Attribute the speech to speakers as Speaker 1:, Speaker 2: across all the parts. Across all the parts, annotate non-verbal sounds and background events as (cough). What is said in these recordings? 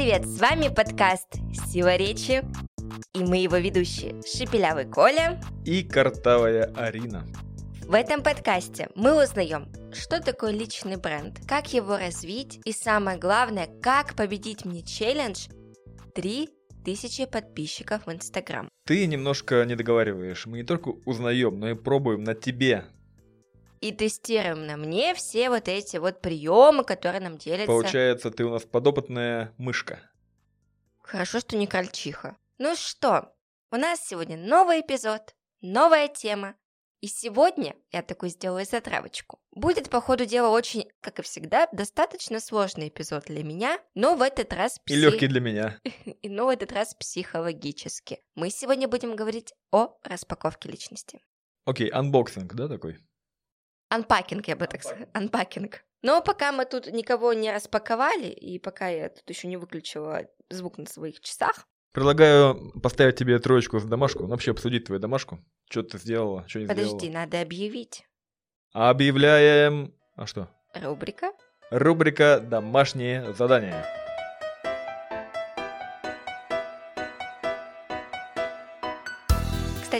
Speaker 1: привет! С вами подкаст «Сила речи» и мы его ведущие Шепелявый Коля
Speaker 2: и Картавая Арина.
Speaker 1: В этом подкасте мы узнаем, что такое личный бренд, как его развить и самое главное, как победить мне челлендж 3000 подписчиков в Инстаграм.
Speaker 2: Ты немножко не договариваешь. Мы не только узнаем, но и пробуем на тебе.
Speaker 1: И тестируем на мне все вот эти вот приемы, которые нам делятся.
Speaker 2: Получается, ты у нас подопытная мышка.
Speaker 1: Хорошо, что не крольчиха. Ну что, у нас сегодня новый эпизод, новая тема. И сегодня я такую сделаю затравочку. Будет, по ходу дела, очень, как и всегда, достаточно сложный эпизод для меня, но в этот раз...
Speaker 2: Пси... И легкий для меня. (laughs)
Speaker 1: И но в этот раз психологически. Мы сегодня будем говорить о распаковке личности.
Speaker 2: Окей, unboxing, да, такой?
Speaker 1: Анпакинг, я бы так сказала. Анпакинг. Но пока мы тут никого не распаковали, и пока я тут еще не выключила звук на своих часах,
Speaker 2: Предлагаю поставить тебе троечку за домашку, вообще обсудить твою домашку. Что ты сделала, что не
Speaker 1: Подожди,
Speaker 2: сделала.
Speaker 1: Подожди, надо объявить.
Speaker 2: Объявляем... А что?
Speaker 1: Рубрика?
Speaker 2: Рубрика «Домашние задания».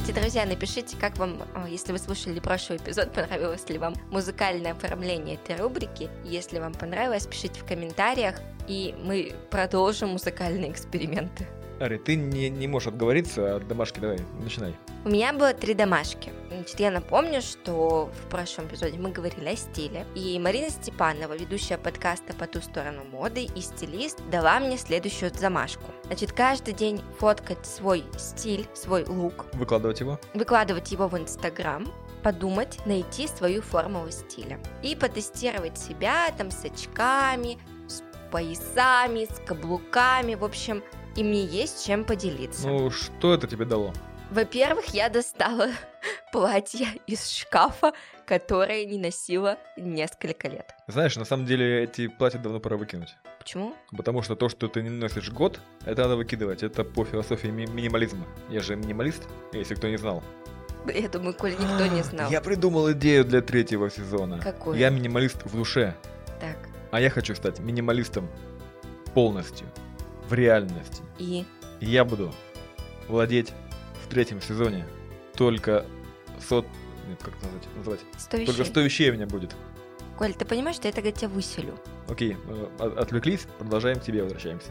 Speaker 1: Кстати, друзья, напишите, как вам, а, если вы слушали прошлый эпизод, (laughs) понравилось ли вам музыкальное оформление этой рубрики. Если вам понравилось, пишите в комментариях, и мы продолжим музыкальные эксперименты.
Speaker 2: Ари, ты не, не можешь отговориться от домашки, давай, начинай.
Speaker 1: У меня было три домашки. Значит, я напомню, что в прошлом эпизоде мы говорили о стиле, и Марина Степанова, ведущая подкаста «По ту сторону моды» и стилист, дала мне следующую замашку. Значит, каждый день фоткать свой стиль, свой лук.
Speaker 2: Выкладывать его?
Speaker 1: Выкладывать его в Инстаграм, подумать, найти свою формулу стиля. И потестировать себя там с очками, с поясами, с каблуками, в общем, и мне есть чем поделиться.
Speaker 2: Ну, что это тебе дало?
Speaker 1: Во-первых, я достала (laughs) платье из шкафа, которое не носила несколько лет.
Speaker 2: Знаешь, на самом деле эти платья давно пора выкинуть.
Speaker 1: Почему?
Speaker 2: Потому что то, что ты не носишь год, это надо выкидывать. Это по философии ми- минимализма. Я же минималист, если кто не знал.
Speaker 1: Я думаю, Коля, никто не (gasps) знал.
Speaker 2: Я придумал идею для третьего сезона.
Speaker 1: Какую?
Speaker 2: Я минималист в душе.
Speaker 1: Так.
Speaker 2: А я хочу стать минималистом полностью в реальности.
Speaker 1: И?
Speaker 2: И я буду владеть третьем сезоне только сот... Нет, как это назвать? назвать?
Speaker 1: Сто вещей.
Speaker 2: Только сто вещей у меня будет.
Speaker 1: Коль, ты понимаешь, что я тогда тебя выселю?
Speaker 2: Окей, э, отвлеклись, продолжаем к тебе, возвращаемся.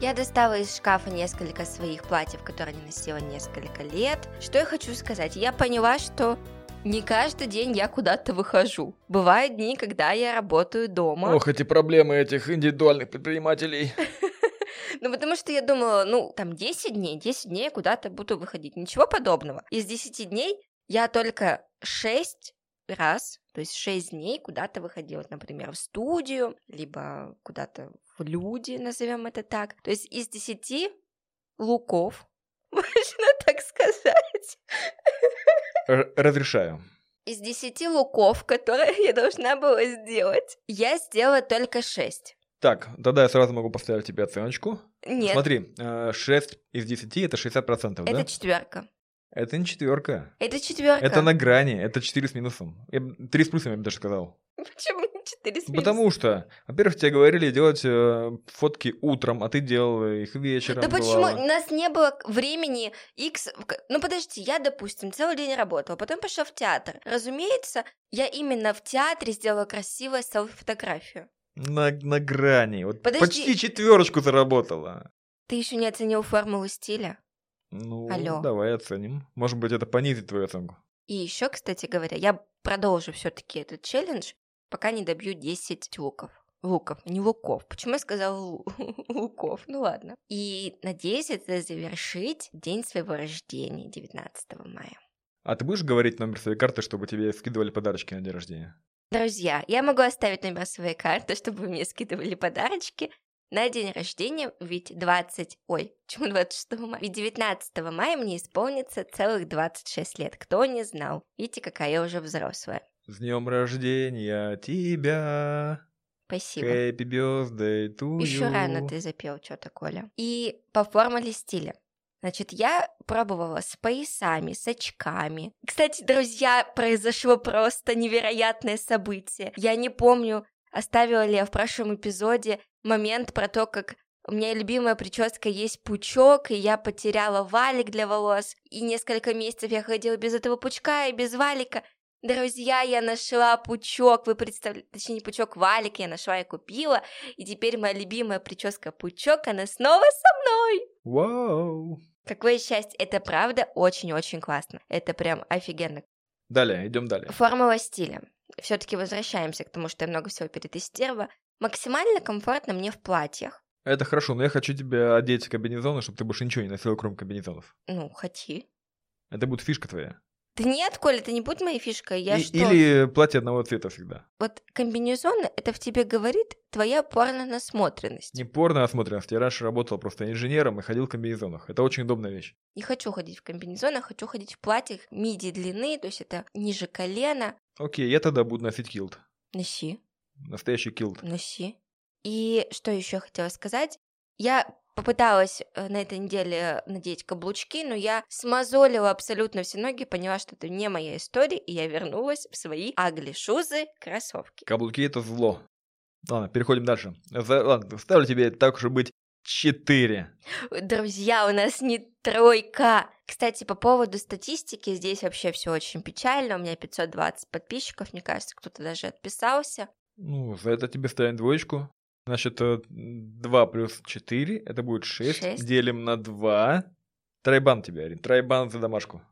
Speaker 1: Я достала из шкафа несколько своих платьев, которые не носила несколько лет. Что я хочу сказать? Я поняла, что не каждый день я куда-то выхожу. Бывают дни, когда я работаю дома.
Speaker 2: Ох, эти проблемы этих индивидуальных предпринимателей. (laughs)
Speaker 1: Ну, потому что я думала, ну, там 10 дней, 10 дней я куда-то буду выходить. Ничего подобного. Из 10 дней я только 6 раз, то есть 6 дней куда-то выходила, например, в студию, либо куда-то в люди, назовем это так. То есть из 10 луков, (laughs) можно так сказать.
Speaker 2: Разрешаю.
Speaker 1: Из 10 луков, которые (laughs) я должна была сделать, я сделала только 6.
Speaker 2: Так, тогда я сразу могу поставить тебе оценочку.
Speaker 1: Нет.
Speaker 2: Смотри, 6 из 10 это 60%,
Speaker 1: это
Speaker 2: да?
Speaker 1: Это четверка.
Speaker 2: Это не четверка.
Speaker 1: Это четверка.
Speaker 2: Это на грани, это 4 с минусом. Я, 3 с плюсом, я бы даже сказал.
Speaker 1: Почему 4 с минусом?
Speaker 2: Потому что, во-первых, тебе говорили делать э, фотки утром, а ты делал их вечером.
Speaker 1: Да
Speaker 2: бывало.
Speaker 1: почему? У нас не было времени X... Ну подожди, я, допустим, целый день работала, потом пошла в театр. Разумеется, я именно в театре сделала красивую селфи-фотографию.
Speaker 2: На, на грани. Вот
Speaker 1: Подожди.
Speaker 2: почти четверочку заработала.
Speaker 1: Ты еще не оценил формулу стиля?
Speaker 2: Ну,
Speaker 1: Алло.
Speaker 2: давай оценим. Может быть, это понизит твою оценку.
Speaker 1: И еще, кстати говоря, я продолжу все-таки этот челлендж, пока не добью 10 луков. Луков, не луков. Почему я сказала (laughs) луков? Ну ладно. И надеюсь это завершить день своего рождения, 19 мая.
Speaker 2: А ты будешь говорить номер своей карты, чтобы тебе скидывали подарочки на день рождения?
Speaker 1: Друзья, я могу оставить номер своей карты, чтобы вы мне скидывали подарочки на день рождения, ведь 20... Ой, (laughs) почему 26 мая? Ведь 19 мая мне исполнится целых 26 лет. Кто не знал? Видите, какая я уже взрослая.
Speaker 2: С днем рождения тебя!
Speaker 1: Спасибо.
Speaker 2: Happy birthday to
Speaker 1: Еще
Speaker 2: you.
Speaker 1: рано ты запел что-то, Коля. И по формуле стиля. Значит, я пробовала с поясами, с очками. Кстати, друзья, произошло просто невероятное событие. Я не помню, оставила ли я в прошлом эпизоде момент про то, как У меня любимая прическа есть пучок, и я потеряла валик для волос. И несколько месяцев я ходила без этого пучка и без валика. Друзья, я нашла пучок, вы представляете, точнее не пучок, валик я нашла и купила, и теперь моя любимая прическа пучок, она снова со мной.
Speaker 2: Вау!
Speaker 1: Какое счастье, это правда очень-очень классно, это прям офигенно.
Speaker 2: Далее, идем далее.
Speaker 1: Формула стиля. Все-таки возвращаемся к тому, что я много всего перетестировала. Максимально комфортно мне в платьях.
Speaker 2: Это хорошо, но я хочу тебя одеть комбинезоны, чтобы ты больше ничего не носила, кроме комбинезонов.
Speaker 1: Ну, хоти.
Speaker 2: Это будет фишка твоя.
Speaker 1: Да нет, Коля, это не будет моей фишкой. Я
Speaker 2: И-
Speaker 1: что?
Speaker 2: Или платье одного цвета всегда.
Speaker 1: Вот комбинезон, это в тебе говорит твоя порно-насмотренность.
Speaker 2: Не порно осмотренность. Я раньше работал просто инженером и ходил в комбинезонах. Это очень удобная вещь.
Speaker 1: Не хочу ходить в комбинезонах, хочу ходить в платьях миди длины, то есть это ниже колена.
Speaker 2: Окей, я тогда буду носить килт.
Speaker 1: Носи,
Speaker 2: Настоящий килт.
Speaker 1: носи. И что еще хотела сказать? Я попыталась э, на этой неделе надеть каблучки, но я смазолила абсолютно все ноги, поняла, что это не моя история, и я вернулась в свои агли-шузы кроссовки.
Speaker 2: Каблуки это зло. Ладно, переходим дальше. За- Ладно, ставлю тебе так уж и быть 4.
Speaker 1: Друзья, у нас не тройка. Кстати, по поводу статистики, здесь вообще все очень печально. У меня 520 подписчиков, мне кажется, кто-то даже отписался.
Speaker 2: Ну, за это тебе ставим двоечку. Значит, 2 плюс 4, это будет 6.
Speaker 1: Шесть.
Speaker 2: Делим на 2. Трайбан тебе, Арин. Трайбан за домашку.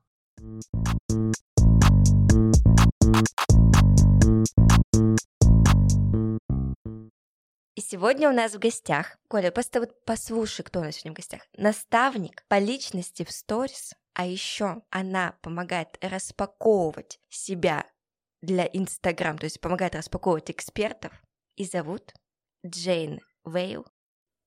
Speaker 1: И сегодня у нас в гостях, Коля, просто вот послушай, кто у нас сегодня в гостях. Наставник по личности в сторис, а еще она помогает распаковывать себя для Инстаграм, то есть помогает распаковывать экспертов. И зовут Джейн Вейл.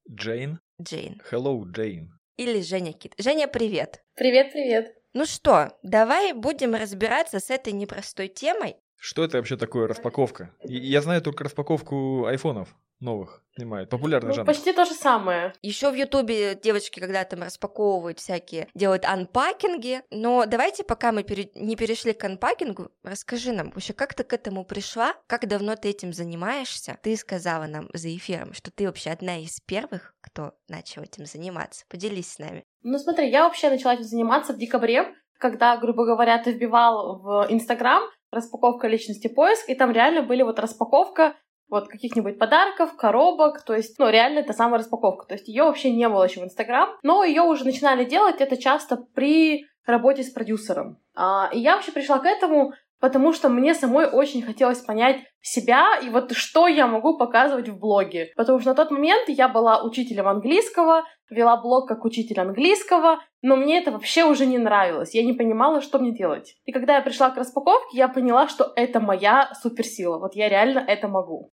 Speaker 2: Джейн.
Speaker 1: Джейн.
Speaker 2: Hello, Джейн.
Speaker 1: Или Женя Кит. Женя, привет!
Speaker 3: Привет, привет.
Speaker 1: Ну что, давай будем разбираться с этой непростой темой.
Speaker 2: Что это вообще такое распаковка? Я знаю только распаковку айфонов новых. Снимают. Популярный
Speaker 3: Ну,
Speaker 2: жанр.
Speaker 3: почти то же самое.
Speaker 1: Еще в Ютубе девочки, когда там распаковывают всякие, делают анпакинги. Но давайте, пока мы пере- не перешли к анпакингу, расскажи нам вообще, как ты к этому пришла, как давно ты этим занимаешься. Ты сказала нам за эфиром, что ты вообще одна из первых, кто начал этим заниматься. Поделись с нами.
Speaker 3: Ну, смотри, я вообще начала этим заниматься в декабре, когда, грубо говоря, ты вбивал в Инстаграм распаковка личности поиск, и там реально были вот распаковка вот каких-нибудь подарков, коробок, то есть, ну, реально это самая распаковка. То есть ее вообще не было еще в Инстаграм, но ее уже начинали делать это часто при работе с продюсером. А, и я вообще пришла к этому, потому что мне самой очень хотелось понять себя и вот что я могу показывать в блоге. Потому что на тот момент я была учителем английского, вела блог как учитель английского, но мне это вообще уже не нравилось. Я не понимала, что мне делать. И когда я пришла к распаковке, я поняла, что это моя суперсила. Вот я реально это могу.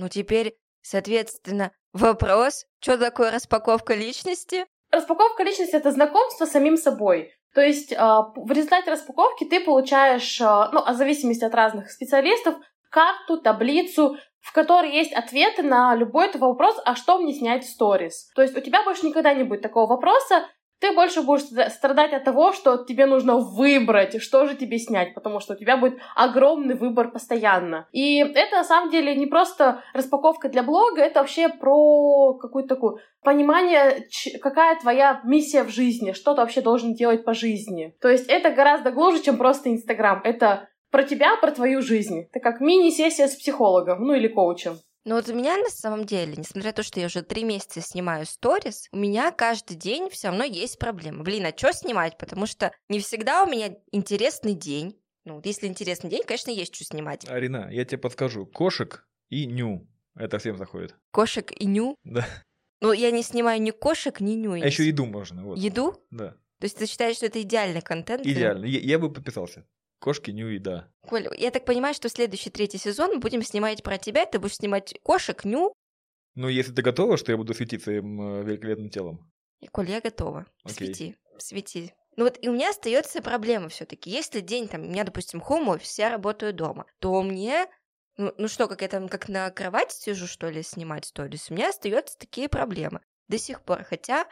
Speaker 1: Ну теперь, соответственно, вопрос, что такое распаковка личности?
Speaker 3: Распаковка личности — это знакомство с самим собой. То есть а, в результате распаковки ты получаешь, а, ну, в зависимости от разных специалистов, карту, таблицу, в которой есть ответы на любой твой вопрос, а что мне снять в сторис. То есть у тебя больше никогда не будет такого вопроса, ты больше будешь стра- страдать от того, что тебе нужно выбрать, что же тебе снять, потому что у тебя будет огромный выбор постоянно. И это на самом деле не просто распаковка для блога, это вообще про какую-то такую понимание, какая твоя миссия в жизни, что ты вообще должен делать по жизни. То есть это гораздо глубже, чем просто Инстаграм. Это про тебя, про твою жизнь. Это как мини-сессия с психологом, ну или коучем.
Speaker 1: Ну вот у меня на самом деле, несмотря на то, что я уже три месяца снимаю сторис, у меня каждый день все равно есть проблема. Блин, а что снимать? Потому что не всегда у меня интересный день. Ну, если интересный день, конечно, есть что снимать.
Speaker 2: Арина, я тебе подскажу. Кошек и ню. Это всем заходит.
Speaker 1: Кошек и ню.
Speaker 2: Да.
Speaker 1: Ну, я не снимаю ни кошек, ни ню.
Speaker 2: А еще еду можно. Вот.
Speaker 1: Еду?
Speaker 2: Да.
Speaker 1: То есть ты считаешь, что это идеальный контент?
Speaker 2: Идеально. Я, я бы подписался. Кошки, ню и да.
Speaker 1: Коль, я так понимаю, что следующий третий сезон мы будем снимать про тебя, ты будешь снимать кошек, ню.
Speaker 2: Ну, если ты готова, что я буду светиться им э, великолепным телом.
Speaker 1: И, Коль, я готова.
Speaker 2: Окей.
Speaker 1: Свети, свети. Ну вот и у меня остается проблема все-таки. Если день там, у меня, допустим, home офис, я работаю дома, то мне ну, ну что, как я там как на кровати сижу, что ли, снимать сторис, у меня остаются такие проблемы до сих пор. Хотя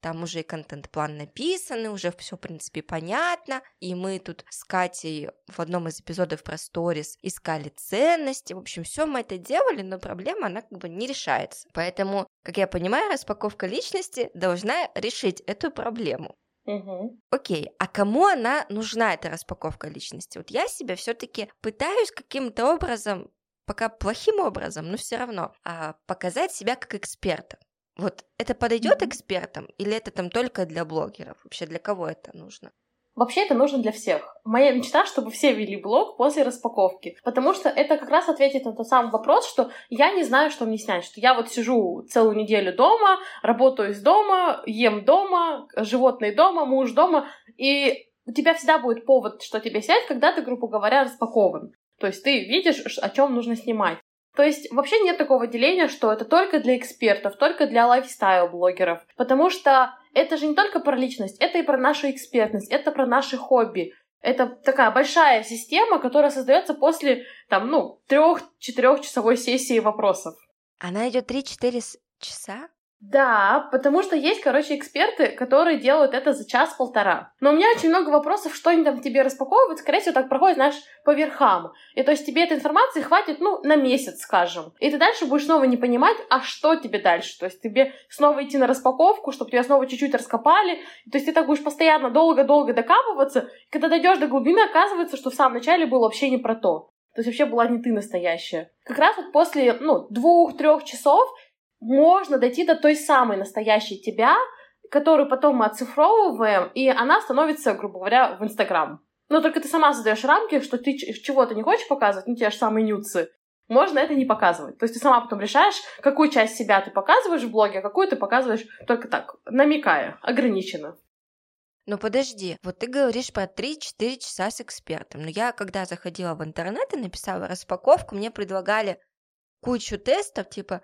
Speaker 1: там уже и контент-план написан, уже все, в принципе, понятно. И мы тут с Катей в одном из эпизодов про сторис искали ценности. В общем, все мы это делали, но проблема, она как бы не решается. Поэтому, Как я понимаю, распаковка личности должна решить эту проблему.
Speaker 3: Угу.
Speaker 1: Окей, а кому она нужна, эта распаковка личности? Вот я себя все-таки пытаюсь каким-то образом, пока плохим образом, но все равно, а, показать себя как эксперта. Вот это подойдет экспертам или это там только для блогеров? Вообще для кого это нужно?
Speaker 3: Вообще это нужно для всех. Моя мечта, чтобы все вели блог после распаковки. Потому что это как раз ответит на тот самый вопрос, что я не знаю, что мне снять. Что я вот сижу целую неделю дома, работаю из дома, ем дома, животные дома, муж дома, и у тебя всегда будет повод, что тебе снять, когда ты, грубо говоря, распакован. То есть ты видишь, о чем нужно снимать. То есть вообще нет такого деления, что это только для экспертов, только для лайфстайл-блогеров. Потому что это же не только про личность, это и про нашу экспертность, это про наши хобби. Это такая большая система, которая создается после, там, ну, трех-четырехчасовой сессии вопросов.
Speaker 1: Она идет 3-4 с- часа?
Speaker 3: Да, потому что есть, короче, эксперты, которые делают это за час-полтора. Но у меня очень много вопросов, что они там тебе распаковывают, скорее всего, так проходит, знаешь, по верхам. И то есть тебе этой информации хватит, ну, на месяц, скажем. И ты дальше будешь снова не понимать, а что тебе дальше. То есть тебе снова идти на распаковку, чтобы тебя снова чуть-чуть раскопали. То есть ты так будешь постоянно долго-долго докапываться. И когда дойдешь до глубины, оказывается, что в самом начале было вообще не про то. То есть вообще была не ты настоящая. Как раз вот после, ну, двух-трех часов можно дойти до той самой настоящей тебя, которую потом мы оцифровываем, и она становится, грубо говоря, в Инстаграм. Но только ты сама создаешь рамки, что ты чего-то не хочешь показывать, ну, те же самые нюцы, можно это не показывать. То есть ты сама потом решаешь, какую часть себя ты показываешь в блоге, а какую ты показываешь только так, намекая, ограниченно.
Speaker 1: Ну подожди, вот ты говоришь про 3-4 часа с экспертом. Но я, когда заходила в интернет и написала распаковку, мне предлагали кучу тестов, типа,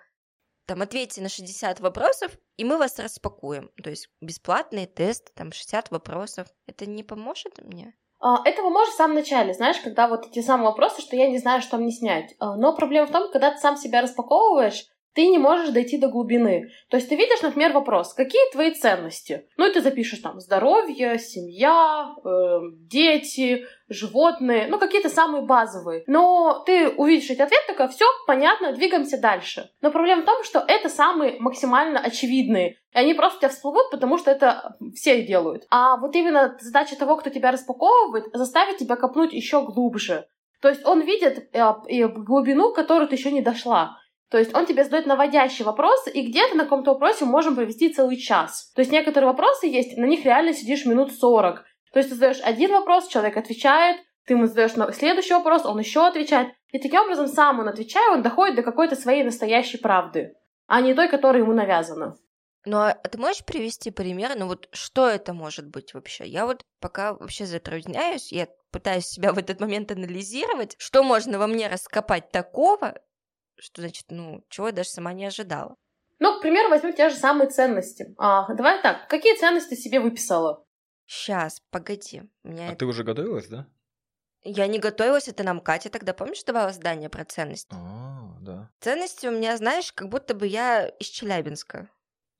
Speaker 1: там, ответьте на 60 вопросов, и мы вас распакуем. То есть бесплатный тест, там, 60 вопросов. Это не поможет мне?
Speaker 3: А, Это поможет в самом начале, знаешь, когда вот эти самые вопросы, что я не знаю, что мне снять. А, Но проблема в том, когда ты сам себя распаковываешь, ты не можешь дойти до глубины. То есть ты видишь, например, вопрос, какие твои ценности? Ну, и ты запишешь там здоровье, семья, э, дети, животные, ну, какие-то самые базовые. Но ты увидишь эти ответы, такая, все, понятно, двигаемся дальше. Но проблема в том, что это самые максимально очевидные. И они просто у тебя всплывут, потому что это все делают. А вот именно задача того, кто тебя распаковывает, заставить тебя копнуть еще глубже. То есть он видит э, и глубину, которой ты еще не дошла. То есть он тебе задает наводящие вопросы, и где-то на каком-то вопросе мы можем провести целый час. То есть некоторые вопросы есть, на них реально сидишь минут 40. То есть ты задаешь один вопрос, человек отвечает, ты ему задаешь следующий вопрос, он еще отвечает. И таким образом сам он отвечая, он доходит до какой-то своей настоящей правды, а не той, которая ему навязана.
Speaker 1: Ну, а ты можешь привести пример? Ну, вот что это может быть вообще? Я вот пока вообще затрудняюсь, я пытаюсь себя в этот момент анализировать, что можно во мне раскопать такого, что, значит, ну, чего я даже сама не ожидала.
Speaker 3: Ну, к примеру, возьмем те же самые ценности. А, давай так, какие ценности себе выписала?
Speaker 1: Сейчас, погоди. Меня
Speaker 2: А
Speaker 1: это-
Speaker 2: ты уже готовилась, да?
Speaker 1: Я не готовилась, это нам Катя тогда, помнишь, давала задание про ценности?
Speaker 2: А, да.
Speaker 1: Ценности у меня, знаешь, как будто бы я из Челябинска.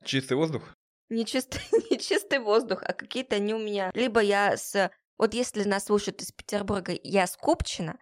Speaker 2: Чистый воздух?
Speaker 1: Не чистый, (laughs) не чистый воздух, а какие-то они у меня... Либо я с... Вот если нас слушают из Петербурга, я с.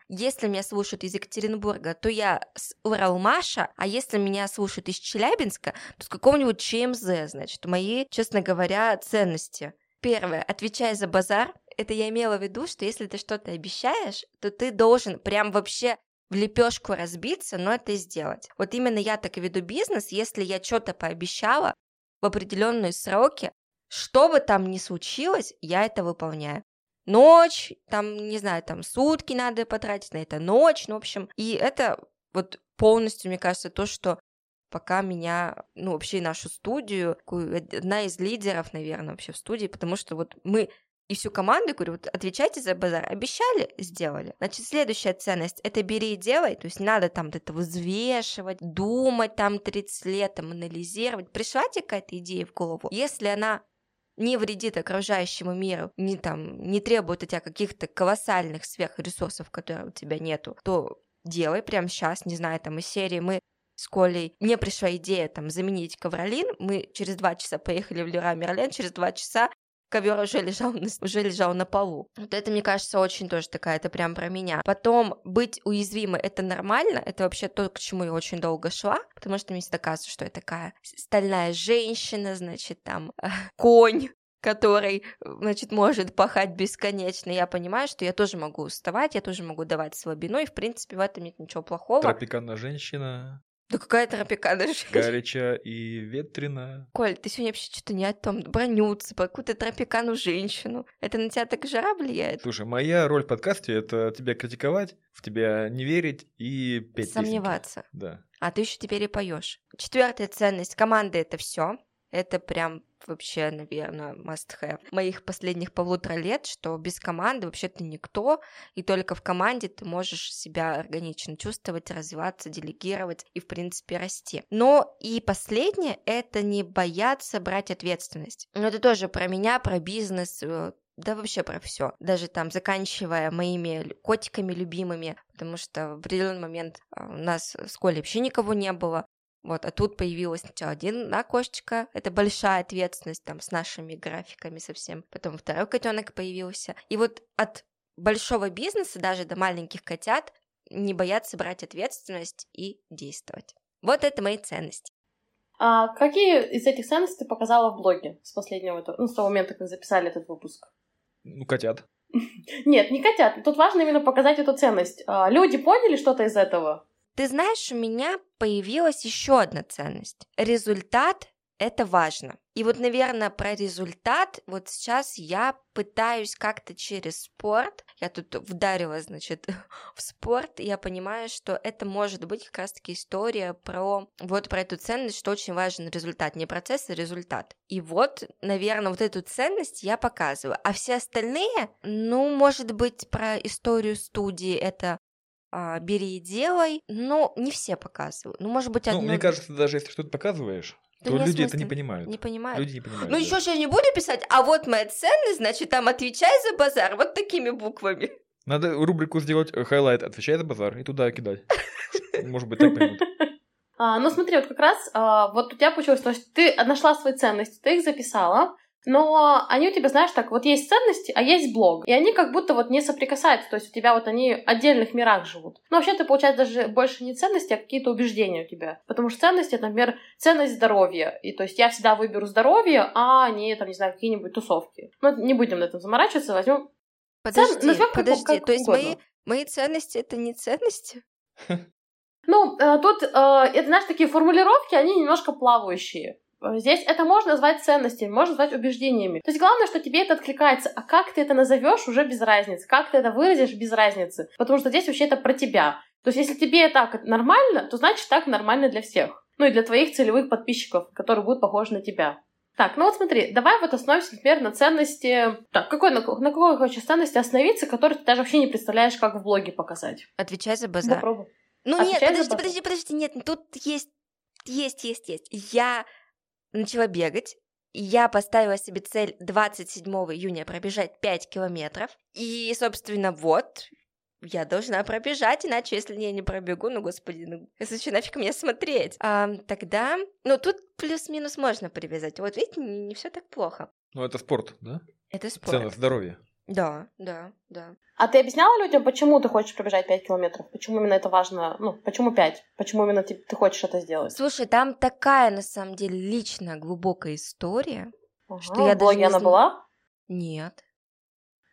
Speaker 1: Если меня слушают из Екатеринбурга, то я с Уралмаша. А если меня слушают из Челябинска, то с какого-нибудь ЧМЗ, значит. Мои, честно говоря, ценности. Первое. Отвечай за базар. Это я имела в виду, что если ты что-то обещаешь, то ты должен прям вообще в лепешку разбиться, но это сделать. Вот именно я так и веду бизнес, если я что-то пообещала в определенные сроки, что бы там ни случилось, я это выполняю. Ночь, там, не знаю, там сутки надо потратить на это, ночь, ну, в общем. И это вот полностью, мне кажется, то, что пока меня, ну, вообще нашу студию, такую, одна из лидеров, наверное, вообще в студии, потому что вот мы и всю команду, говорю, вот отвечайте за базар. Обещали, сделали. Значит, следующая ценность – это бери и делай. То есть не надо там это взвешивать, думать там 30 лет, там анализировать. Пришла тебе какая-то идея в голову. Если она не вредит окружающему миру, не там, не требует от тебя каких-то колоссальных сверхресурсов, которые у тебя нету, то делай прямо сейчас, не знаю, там из серии мы с Колей, мне пришла идея там заменить ковролин, мы через два часа поехали в Леруа Мерлен, через два часа ковер уже лежал, уже лежал на полу. Вот это, мне кажется, очень тоже такая, это прям про меня. Потом быть уязвимой, это нормально, это вообще то, к чему я очень долго шла, потому что мне всегда кажется, что я такая стальная женщина, значит, там, (laughs) конь, который, значит, может пахать бесконечно. Я понимаю, что я тоже могу уставать, я тоже могу давать слабину, и, в принципе, в этом нет ничего плохого.
Speaker 2: Тропиканная женщина.
Speaker 1: Да какая тропиканная женщина?
Speaker 2: Горяча и ветрена.
Speaker 1: Коль, ты сегодня вообще что-то не о том. Броню цепа, какую-то тропикану женщину. Это на тебя так жара влияет?
Speaker 2: Слушай, моя роль в подкасте — это тебя критиковать, в тебя не верить и петь
Speaker 1: Сомневаться.
Speaker 2: Песенки. Да.
Speaker 1: А ты еще теперь и поешь. Четвертая ценность команды — это все. Это прям вообще, наверное, must have моих последних полутора лет, что без команды вообще ты никто, и только в команде ты можешь себя органично чувствовать, развиваться, делегировать и, в принципе, расти. Но и последнее — это не бояться брать ответственность. Но это тоже про меня, про бизнес, э, да вообще про все. Даже там заканчивая моими котиками любимыми, потому что в определенный момент а, у нас в школе вообще никого не было. Вот, а тут появилась сначала один окошечко, это большая ответственность там с нашими графиками совсем. Потом второй котенок появился. И вот от большого бизнеса даже до маленьких котят не бояться брать ответственность и действовать. Вот это мои ценности.
Speaker 3: А какие из этих ценностей ты показала в блоге с последнего, ну, с того момента, как записали этот выпуск?
Speaker 2: Ну, котят. (laughs)
Speaker 3: Нет, не котят. Тут важно именно показать эту ценность. А, люди поняли что-то из этого?
Speaker 1: Ты знаешь, у меня появилась еще одна ценность. Результат – это важно. И вот, наверное, про результат вот сейчас я пытаюсь как-то через спорт, я тут вдарила, значит, (laughs) в спорт, и я понимаю, что это может быть как раз-таки история про вот про эту ценность, что очень важен результат, не процесс, а результат. И вот, наверное, вот эту ценность я показываю. А все остальные, ну, может быть, про историю студии это бери и делай. Но не все показывают. Ну, может быть,
Speaker 2: одно... Ну, мне кажется, даже если что-то показываешь, да то люди это не понимают.
Speaker 1: Не понимают.
Speaker 2: Люди не понимают.
Speaker 1: Ну, да. еще же я не буду писать, а вот моя ценность, значит, там отвечай за базар, вот такими буквами.
Speaker 2: Надо рубрику сделать э, highlight, отвечай за базар, и туда кидать. Может быть, так поймут.
Speaker 3: А, ну, смотри, вот как раз а, вот у тебя получилось, что ты нашла свои ценности, ты их записала, но они у тебя, знаешь, так, вот есть ценности, а есть блог. И они как будто вот не соприкасаются, то есть у тебя вот они в отдельных мирах живут. Но вообще ты, получается, даже больше не ценности, а какие-то убеждения у тебя. Потому что ценности, это, например, ценность здоровья. И то есть я всегда выберу здоровье, а не, там, не знаю, какие-нибудь тусовки. Но не будем на этом заморачиваться, возьмем...
Speaker 1: Подожди, Цен... Назовем подожди, как, как то есть мои, мои ценности — это не ценности?
Speaker 3: Ну, э, тут, э, это, знаешь, такие формулировки, они немножко плавающие. Здесь это можно назвать ценностями, можно назвать убеждениями. То есть главное, что тебе это откликается, а как ты это назовешь, уже без разницы. Как ты это выразишь, без разницы. Потому что здесь вообще это про тебя. То есть если тебе так нормально, то значит так нормально для всех. Ну и для твоих целевых подписчиков, которые будут похожи на тебя. Так, ну вот смотри, давай вот остановимся, например, на ценности... Так, какой, на, на какой хочешь ценности остановиться, которую ты даже вообще не представляешь, как в блоге показать?
Speaker 1: Отвечай за базар.
Speaker 3: Попробуй.
Speaker 1: Ну Отвечай нет, подожди, подожди, подожди, нет, тут есть, есть, есть, есть. Я начала бегать. Я поставила себе цель 27 июня пробежать 5 километров. И, собственно, вот, я должна пробежать, иначе если я не пробегу, ну, господи, ну, если нафиг мне смотреть? А, тогда, ну, тут плюс-минус можно привязать. Вот видите, не, не все так плохо.
Speaker 2: Ну, это спорт, да?
Speaker 1: Это спорт.
Speaker 2: Ценность здоровья.
Speaker 1: Да, да, да.
Speaker 3: А ты объясняла людям, почему ты хочешь пробежать 5 километров? Почему именно это важно? Ну, почему 5? Почему именно ты, ты хочешь это сделать?
Speaker 1: Слушай, там такая, на самом деле, личная, глубокая история,
Speaker 3: ага, что я даже она была?
Speaker 1: Нет.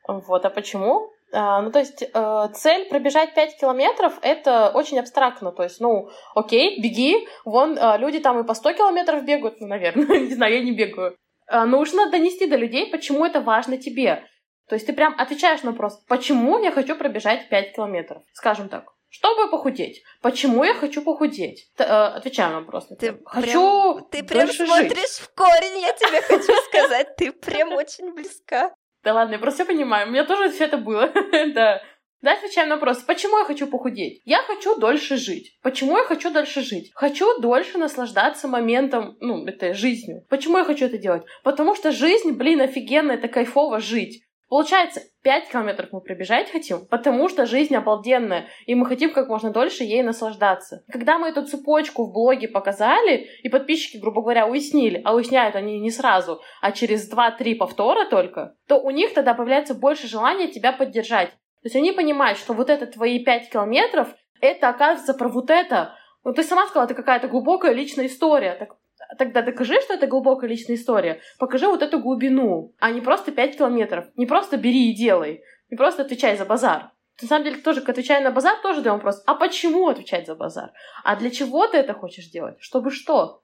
Speaker 3: Вот, а почему? А, ну, то есть, э, цель пробежать 5 километров — это очень абстрактно. То есть, ну, окей, беги. Вон, э, люди там и по 100 километров бегают, ну, наверное, (laughs) не знаю, я не бегаю. Э, нужно донести до людей, почему это важно тебе. То есть ты прям отвечаешь на вопрос, почему я хочу пробежать 5 километров, скажем так. Чтобы похудеть. Почему я хочу похудеть? Т- э, отвечаю на вопрос.
Speaker 1: Ты хочу прям, Ты прям смотришь жить. в корень, я тебе хочу (laughs) сказать. Ты прям очень близка.
Speaker 3: Да ладно, я просто понимаю. У меня тоже все это было. (laughs) Да. Да, отвечаем на вопрос, почему я хочу похудеть? Я хочу дольше жить. Почему я хочу дольше жить? Хочу дольше наслаждаться моментом, ну, этой жизнью. Почему я хочу это делать? Потому что жизнь, блин, офигенно, это кайфово жить. Получается, 5 километров мы пробежать хотим, потому что жизнь обалденная, и мы хотим как можно дольше ей наслаждаться. Когда мы эту цепочку в блоге показали, и подписчики, грубо говоря, уяснили, а уясняют они не сразу, а через 2-3 повтора только, то у них тогда появляется больше желания тебя поддержать. То есть они понимают, что вот это твои 5 километров, это оказывается про вот это. Ну, ты сама сказала, это какая-то глубокая личная история. Так тогда докажи, что это глубокая личная история. Покажи вот эту глубину, а не просто 5 километров. Не просто бери и делай. Не просто отвечай за базар. На самом деле, тоже, отвечая на базар, тоже даем вопрос. А почему отвечать за базар? А для чего ты это хочешь делать? Чтобы что?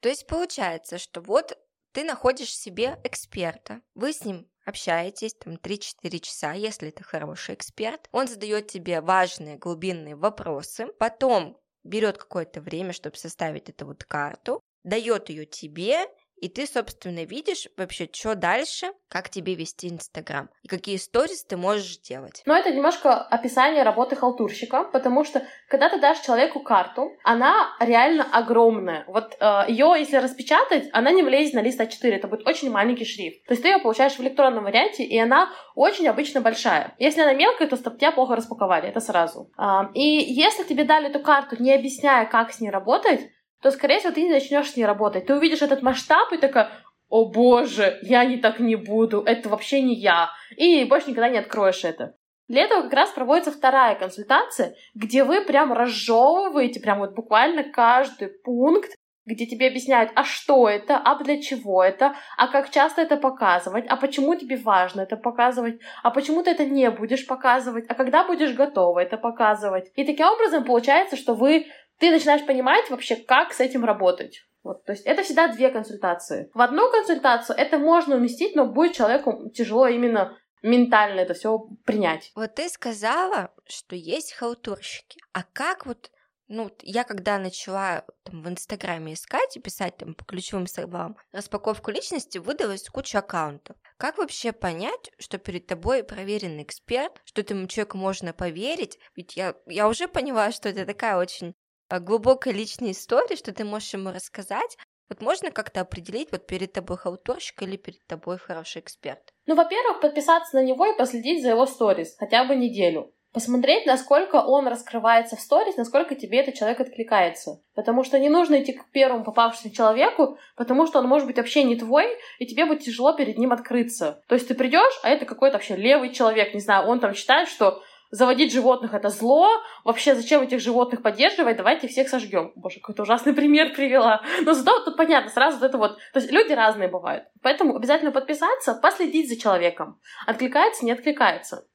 Speaker 1: То есть получается, что вот ты находишь себе эксперта, вы с ним общаетесь там 3-4 часа, если это хороший эксперт. Он задает тебе важные глубинные вопросы, потом берет какое-то время, чтобы составить эту вот карту, дает ее тебе, и ты, собственно, видишь вообще, что дальше, как тебе вести Инстаграм, и какие сторис ты можешь делать.
Speaker 3: Но это немножко описание работы халтурщика, потому что, когда ты дашь человеку карту, она реально огромная. Вот э, ее, если распечатать, она не влезет на лист А4, это будет очень маленький шрифт. То есть ты ее получаешь в электронном варианте, и она очень обычно большая. Если она мелкая, то тебя плохо распаковали, это сразу. Э, и если тебе дали эту карту, не объясняя, как с ней работать, то, скорее всего, ты не начнешь с ней работать. Ты увидишь этот масштаб и такая, о боже, я не так не буду, это вообще не я. И больше никогда не откроешь это. Для этого как раз проводится вторая консультация, где вы прям разжевываете прям вот буквально каждый пункт, где тебе объясняют, а что это, а для чего это, а как часто это показывать, а почему тебе важно это показывать, а почему ты это не будешь показывать, а когда будешь готова это показывать. И таким образом получается, что вы ты начинаешь понимать вообще, как с этим работать. Вот, то есть это всегда две консультации. В одну консультацию это можно уместить, но будет человеку тяжело именно ментально это все принять.
Speaker 1: Вот ты сказала, что есть халтурщики. А как вот ну, я когда начала там, в Инстаграме искать и писать там по ключевым словам распаковку личности, выдалась куча аккаунтов. Как вообще понять, что перед тобой проверенный эксперт, что этому человеку можно поверить? Ведь я, я уже поняла, что это такая очень а, глубокая личная история, что ты можешь ему рассказать, вот можно как-то определить, вот перед тобой халтурщик или перед тобой хороший эксперт?
Speaker 3: Ну, во-первых, подписаться на него и последить за его сторис хотя бы неделю. Посмотреть, насколько он раскрывается в сторис, насколько тебе этот человек откликается. Потому что не нужно идти к первому попавшемуся человеку, потому что он может быть вообще не твой, и тебе будет тяжело перед ним открыться. То есть ты придешь, а это какой-то вообще левый человек, не знаю, он там считает, что заводить животных это зло, вообще зачем этих животных поддерживать, давайте всех сожгем. Боже, какой-то ужасный (laughs) пример привела. Но зато тут понятно, сразу это вот. То есть люди разные бывают. Поэтому обязательно подписаться, последить за человеком. Откликается, не откликается.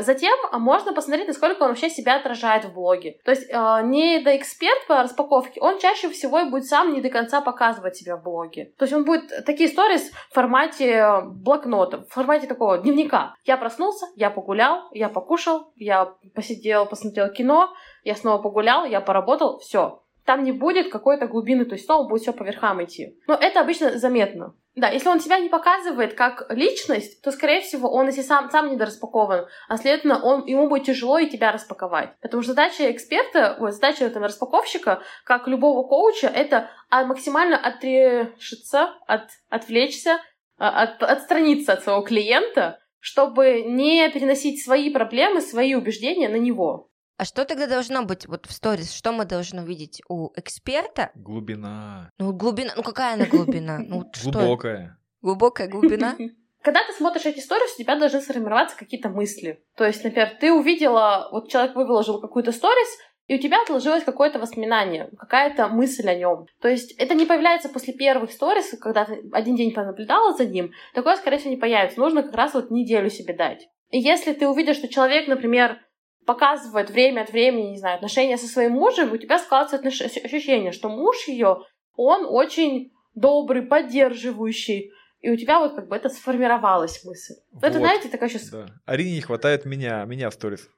Speaker 3: Затем можно посмотреть, насколько он вообще себя отражает в блоге. То есть э, не до эксперт по распаковке, он чаще всего и будет сам не до конца показывать себя в блоге. То есть он будет такие сторис в формате блокнота, в формате такого дневника. Я проснулся, я погулял, я покушал, я посидел, посмотрел кино, я снова погулял, я поработал, все. Там не будет какой-то глубины, то есть снова будет все по верхам идти. Но это обычно заметно. Да, если он себя не показывает как личность, то, скорее всего, он, если сам, сам недораспакован, а следовательно, он, ему будет тяжело и тебя распаковать. Потому что задача эксперта, ой, задача там, распаковщика, как любого коуча, это а, максимально отрешиться, от, отвлечься, а, от, отстраниться от своего клиента, чтобы не переносить свои проблемы, свои убеждения на него.
Speaker 1: А что тогда должно быть вот в сторис? Что мы должны увидеть у эксперта?
Speaker 2: Глубина.
Speaker 1: Ну, глубина, ну какая она глубина? Ну,
Speaker 2: Глубокая.
Speaker 1: Глубокая глубина? (laughs)
Speaker 3: Когда ты смотришь эти сторис, у тебя должны сформироваться какие-то мысли. То есть, например, ты увидела, вот человек выложил какую-то сторис, и у тебя отложилось какое-то воспоминание, какая-то мысль о нем. То есть это не появляется после первых сторис, когда ты один день понаблюдала за ним, такое, скорее всего, не появится. Нужно как раз вот неделю себе дать. И если ты увидишь, что человек, например, показывает время от времени, не знаю, отношения со своим мужем, у тебя складывается отнош... ощущение, что муж ее, он очень добрый, поддерживающий, и у тебя вот как бы это сформировалась мысль. Вот. Это, знаете, такая сейчас...
Speaker 2: Да. Арине не хватает меня, меня в сторис.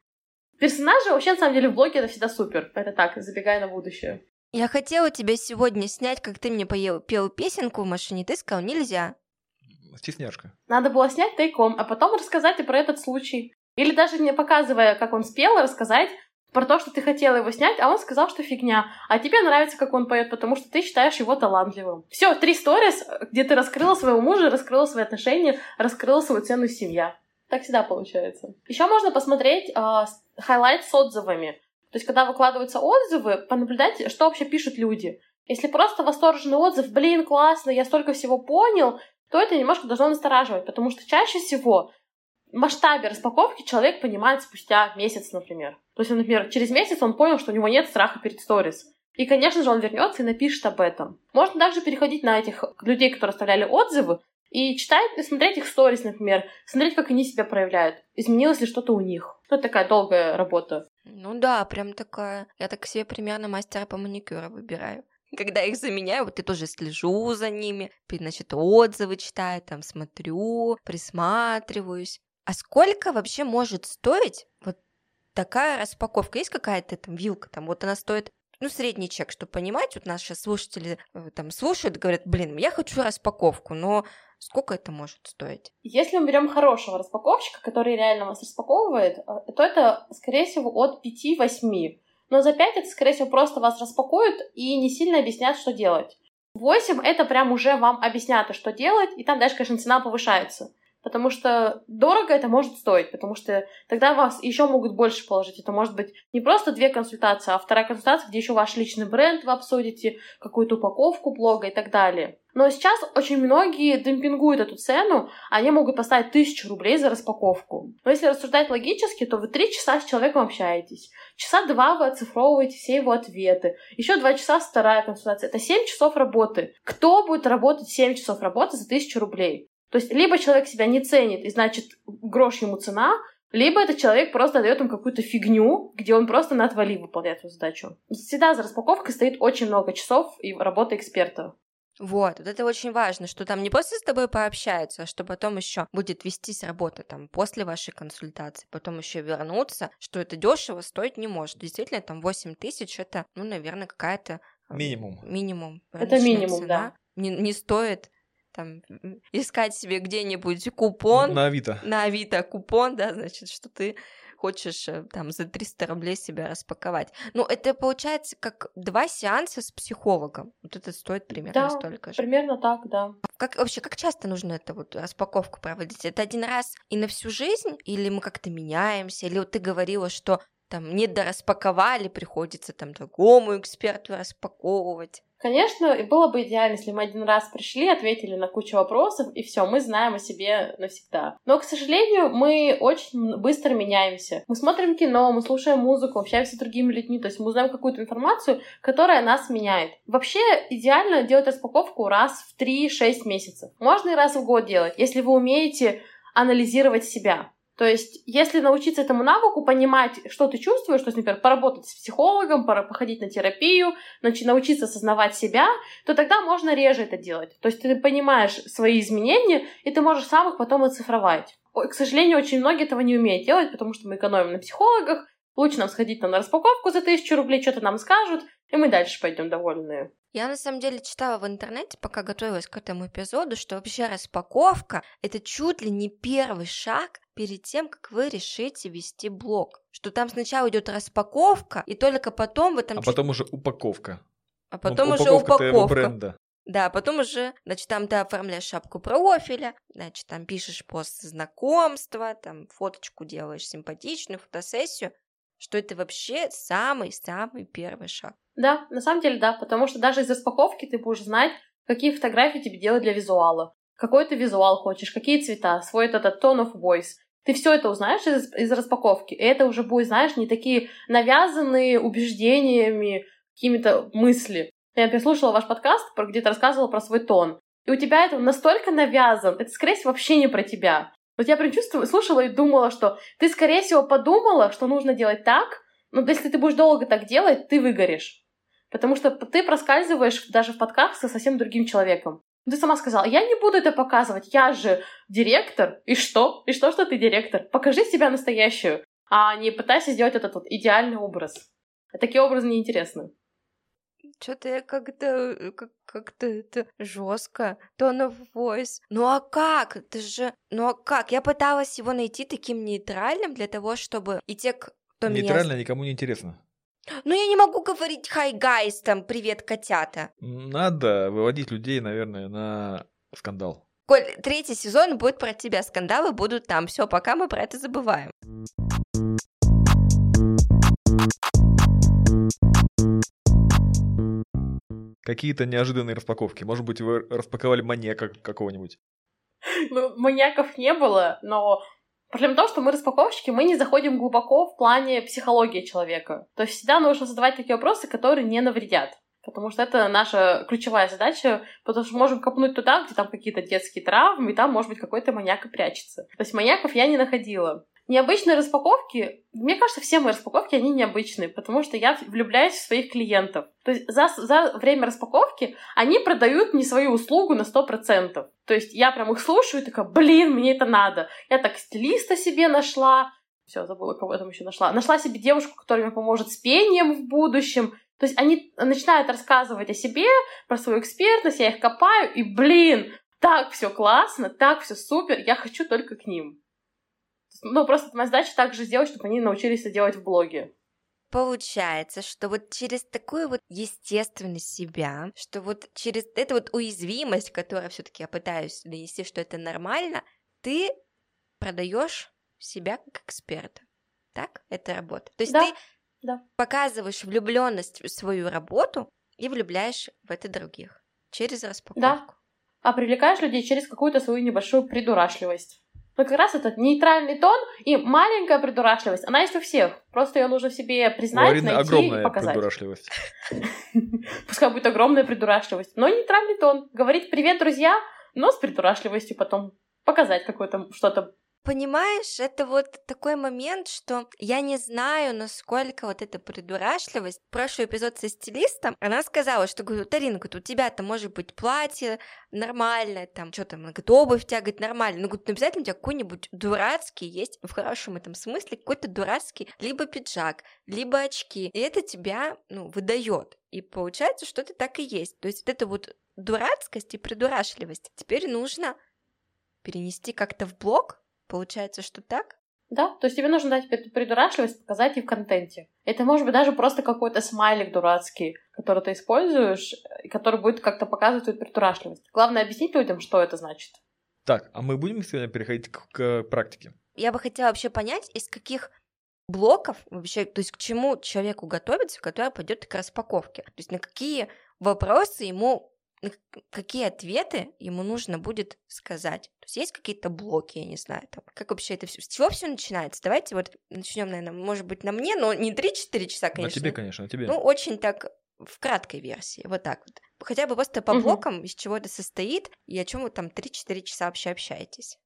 Speaker 3: Персонажи вообще, на самом деле, в блоге это всегда супер. Это так, забегая на будущее.
Speaker 1: Я хотела тебя сегодня снять, как ты мне поел, пел песенку в машине, ты сказал, нельзя.
Speaker 2: Стесняшка.
Speaker 3: Надо было снять тайком, а потом рассказать и про этот случай. Или даже не показывая, как он спел, рассказать, про то, что ты хотела его снять, а он сказал, что фигня. А тебе нравится, как он поет, потому что ты считаешь его талантливым. Все, три сторис, где ты раскрыла своего мужа, раскрыла свои отношения, раскрыла свою ценную семья. Так всегда получается. Еще можно посмотреть э, highlight с отзывами. То есть, когда выкладываются отзывы, понаблюдать, что вообще пишут люди. Если просто восторженный отзыв, блин, классно, я столько всего понял, то это немножко должно настораживать, потому что чаще всего масштабе распаковки человек понимает спустя месяц, например. То есть, например, через месяц он понял, что у него нет страха перед сторис. И, конечно же, он вернется и напишет об этом. Можно также переходить на этих людей, которые оставляли отзывы, и читать, и смотреть их сторис, например, смотреть, как они себя проявляют, изменилось ли что-то у них. Ну, это такая долгая работа.
Speaker 1: Ну да, прям такая. Я так себе примерно мастера по маникюру выбираю. Когда их заменяю, вот я тоже слежу за ними, значит, отзывы читаю, там смотрю, присматриваюсь. А сколько вообще может стоить вот такая распаковка? Есть какая-то там вилка, там вот она стоит ну, средний чек, чтобы понимать, вот наши слушатели э, там слушают, говорят, блин, я хочу распаковку, но сколько это может стоить?
Speaker 3: Если мы берем хорошего распаковщика, который реально вас распаковывает, э, то это, скорее всего, от 5-8. Но за 5 это, скорее всего, просто вас распакуют и не сильно объяснят, что делать. 8 это прям уже вам объяснят, что делать, и там дальше, конечно, цена повышается потому что дорого это может стоить, потому что тогда вас еще могут больше положить. Это может быть не просто две консультации, а вторая консультация, где еще ваш личный бренд вы обсудите, какую-то упаковку блога и так далее. Но сейчас очень многие демпингуют эту цену, они могут поставить тысячу рублей за распаковку. Но если рассуждать логически, то вы три часа с человеком общаетесь. Часа два вы оцифровываете все его ответы. Еще два часа вторая консультация. Это семь часов работы. Кто будет работать семь часов работы за тысячу рублей? То есть либо человек себя не ценит, и значит грош ему цена, либо этот человек просто дает им какую-то фигню, где он просто на отвали выполняет эту задачу. Всегда за распаковкой стоит очень много часов и работа эксперта.
Speaker 1: Вот, вот это очень важно, что там не просто с тобой пообщаются, а что потом еще будет вестись работа там после вашей консультации, потом еще вернуться, что это дешево стоить не может. Действительно, там 8 тысяч это, ну, наверное, какая-то...
Speaker 2: Минимум.
Speaker 1: Минимум.
Speaker 3: Это минимум, цена. да.
Speaker 1: Не, не стоит там искать себе где-нибудь купон.
Speaker 2: На Авито.
Speaker 1: На Авито купон, да, значит, что ты хочешь э, там за 300 рублей себя распаковать. Ну, это получается как два сеанса с психологом. Вот это стоит примерно
Speaker 3: да,
Speaker 1: столько же.
Speaker 3: примерно так, да.
Speaker 1: Как вообще, как часто нужно это вот распаковку проводить? Это один раз и на всю жизнь? Или мы как-то меняемся? Или вот ты говорила, что там не дораспаковали, приходится там другому эксперту распаковывать.
Speaker 3: Конечно, и было бы идеально, если мы один раз пришли, ответили на кучу вопросов, и все, мы знаем о себе навсегда. Но, к сожалению, мы очень быстро меняемся. Мы смотрим кино, мы слушаем музыку, общаемся с другими людьми, то есть мы узнаем какую-то информацию, которая нас меняет. Вообще, идеально делать распаковку раз в 3-6 месяцев. Можно и раз в год делать, если вы умеете анализировать себя. То есть, если научиться этому навыку, понимать, что ты чувствуешь, то есть, например, поработать с психологом, пора походить на терапию, научиться осознавать себя, то тогда можно реже это делать. То есть, ты понимаешь свои изменения, и ты можешь сам их потом оцифровать. К сожалению, очень многие этого не умеют делать, потому что мы экономим на психологах, лучше нам сходить там на распаковку за тысячу рублей, что-то нам скажут, и мы дальше пойдем довольные.
Speaker 1: Я на самом деле читала в интернете, пока готовилась к этому эпизоду, что вообще распаковка — это чуть ли не первый шаг перед тем, как вы решите вести блог. Что там сначала идет распаковка, и только потом в этом...
Speaker 2: А чуть... потом уже упаковка.
Speaker 1: А потом уже упаковка. бренда. Да, потом уже, значит, там ты оформляешь шапку профиля, значит, там пишешь пост знакомства, там фоточку делаешь симпатичную, фотосессию, что это вообще самый-самый первый шаг.
Speaker 3: Да, на самом деле да, потому что даже из распаковки ты будешь знать, какие фотографии тебе делать для визуала, какой ты визуал хочешь, какие цвета, свой этот tone of voice. Ты все это узнаешь из, из распаковки, и это уже будет, знаешь, не такие навязанные убеждениями какими-то мысли. Я переслушала ваш подкаст, где то рассказывала про свой тон. И у тебя это настолько навязан, это, скорее всего, вообще не про тебя. Вот я прям чувствую, слушала и думала, что ты, скорее всего, подумала, что нужно делать так, но если ты будешь долго так делать, ты выгоришь. Потому что ты проскальзываешь даже в подкаст со совсем другим человеком. Ты сама сказала, я не буду это показывать, я же директор. И что? И что, что ты директор? Покажи себя настоящую, а не пытайся сделать этот вот идеальный образ. Такие образы неинтересны.
Speaker 1: Что-то я как-то как, как-то это жестко. Tone of voice. Ну а как? Это же... Ну а как? Я пыталась его найти таким нейтральным для того, чтобы и те, то меня...
Speaker 2: Нейтрально никому не интересно.
Speaker 1: Ну, я не могу говорить «Hi, guys», там «Привет, котята».
Speaker 2: Надо выводить людей, наверное, на скандал.
Speaker 1: Коль, третий сезон будет про тебя, скандалы будут там. Все, пока мы про это забываем.
Speaker 2: Какие-то неожиданные распаковки. Может быть, вы распаковали маньяка какого-нибудь?
Speaker 3: Ну, маньяков не было, но Проблема в том, что мы распаковщики, мы не заходим глубоко в плане психологии человека. То есть всегда нужно задавать такие вопросы, которые не навредят. Потому что это наша ключевая задача, потому что можем копнуть туда, где там какие-то детские травмы, и там, может быть, какой-то маньяк и прячется. То есть маньяков я не находила. Необычные распаковки, мне кажется, все мои распаковки, они необычные, потому что я влюбляюсь в своих клиентов. То есть за, за время распаковки они продают мне свою услугу на 100%. То есть я прям их слушаю и такая, блин, мне это надо. Я так стилиста себе нашла, все, забыла, кого я там еще нашла. Нашла себе девушку, которая мне поможет с пением в будущем. То есть они начинают рассказывать о себе, про свою экспертность, я их копаю, и, блин, так все классно, так все супер, я хочу только к ним. Ну, просто моя задача также сделать, чтобы они научились это делать в блоге.
Speaker 1: Получается, что вот через такую вот естественность себя, что вот через эту вот уязвимость, которую все-таки я пытаюсь донести, что это нормально, ты продаешь себя как эксперта. Так? Это работа. То есть
Speaker 3: да,
Speaker 1: ты
Speaker 3: да.
Speaker 1: показываешь влюбленность в свою работу и влюбляешь в это других через распаковку.
Speaker 3: Да. А привлекаешь людей через какую-то свою небольшую придурашливость. Но как раз этот нейтральный тон и маленькая придурашливость, она есть у всех. Просто ее нужно в себе признать, найти
Speaker 2: огромная
Speaker 3: и показать.
Speaker 2: придурашливость. (laughs)
Speaker 3: Пускай будет огромная придурашливость. Но нейтральный тон. Говорить «привет, друзья», но с придурашливостью потом. Показать какое-то что-то
Speaker 1: Понимаешь, это вот такой момент, что я не знаю, насколько вот эта придурашливость. Прошлый эпизод со стилистом, она сказала, что, говорю, говорит, у тебя-то может быть платье нормальное, там, что там, говорит, обувь тягать нормально. Ну, говорит, ну, обязательно у тебя какой-нибудь дурацкий есть, в хорошем этом смысле, какой-то дурацкий либо пиджак, либо очки. И это тебя, ну, выдает. И получается, что это так и есть. То есть вот эта вот дурацкость и придурашливость теперь нужно перенести как-то в блог, Получается, что так?
Speaker 3: Да, то есть тебе нужно дать эту придурашливость, показать и в контенте. Это может быть даже просто какой-то смайлик дурацкий, который ты используешь, и который будет как-то показывать твою придурашливость. Главное объяснить людям, что это значит.
Speaker 2: Так, а мы будем сегодня переходить к, к практике?
Speaker 1: Я бы хотела вообще понять, из каких блоков вообще, то есть к чему человеку готовиться, который пойдет к распаковке. То есть на какие вопросы ему какие ответы ему нужно будет сказать. То есть есть какие-то блоки, я не знаю, там, как вообще это все, с чего все начинается? Давайте вот начнем, наверное, может быть, на мне, но не 3-4 часа, конечно.
Speaker 2: На тебе, конечно, на тебе.
Speaker 1: Ну, очень так в краткой версии, вот так вот. Хотя бы просто по блокам, из чего это состоит, и о чем вы там 3-4 часа вообще общаетесь.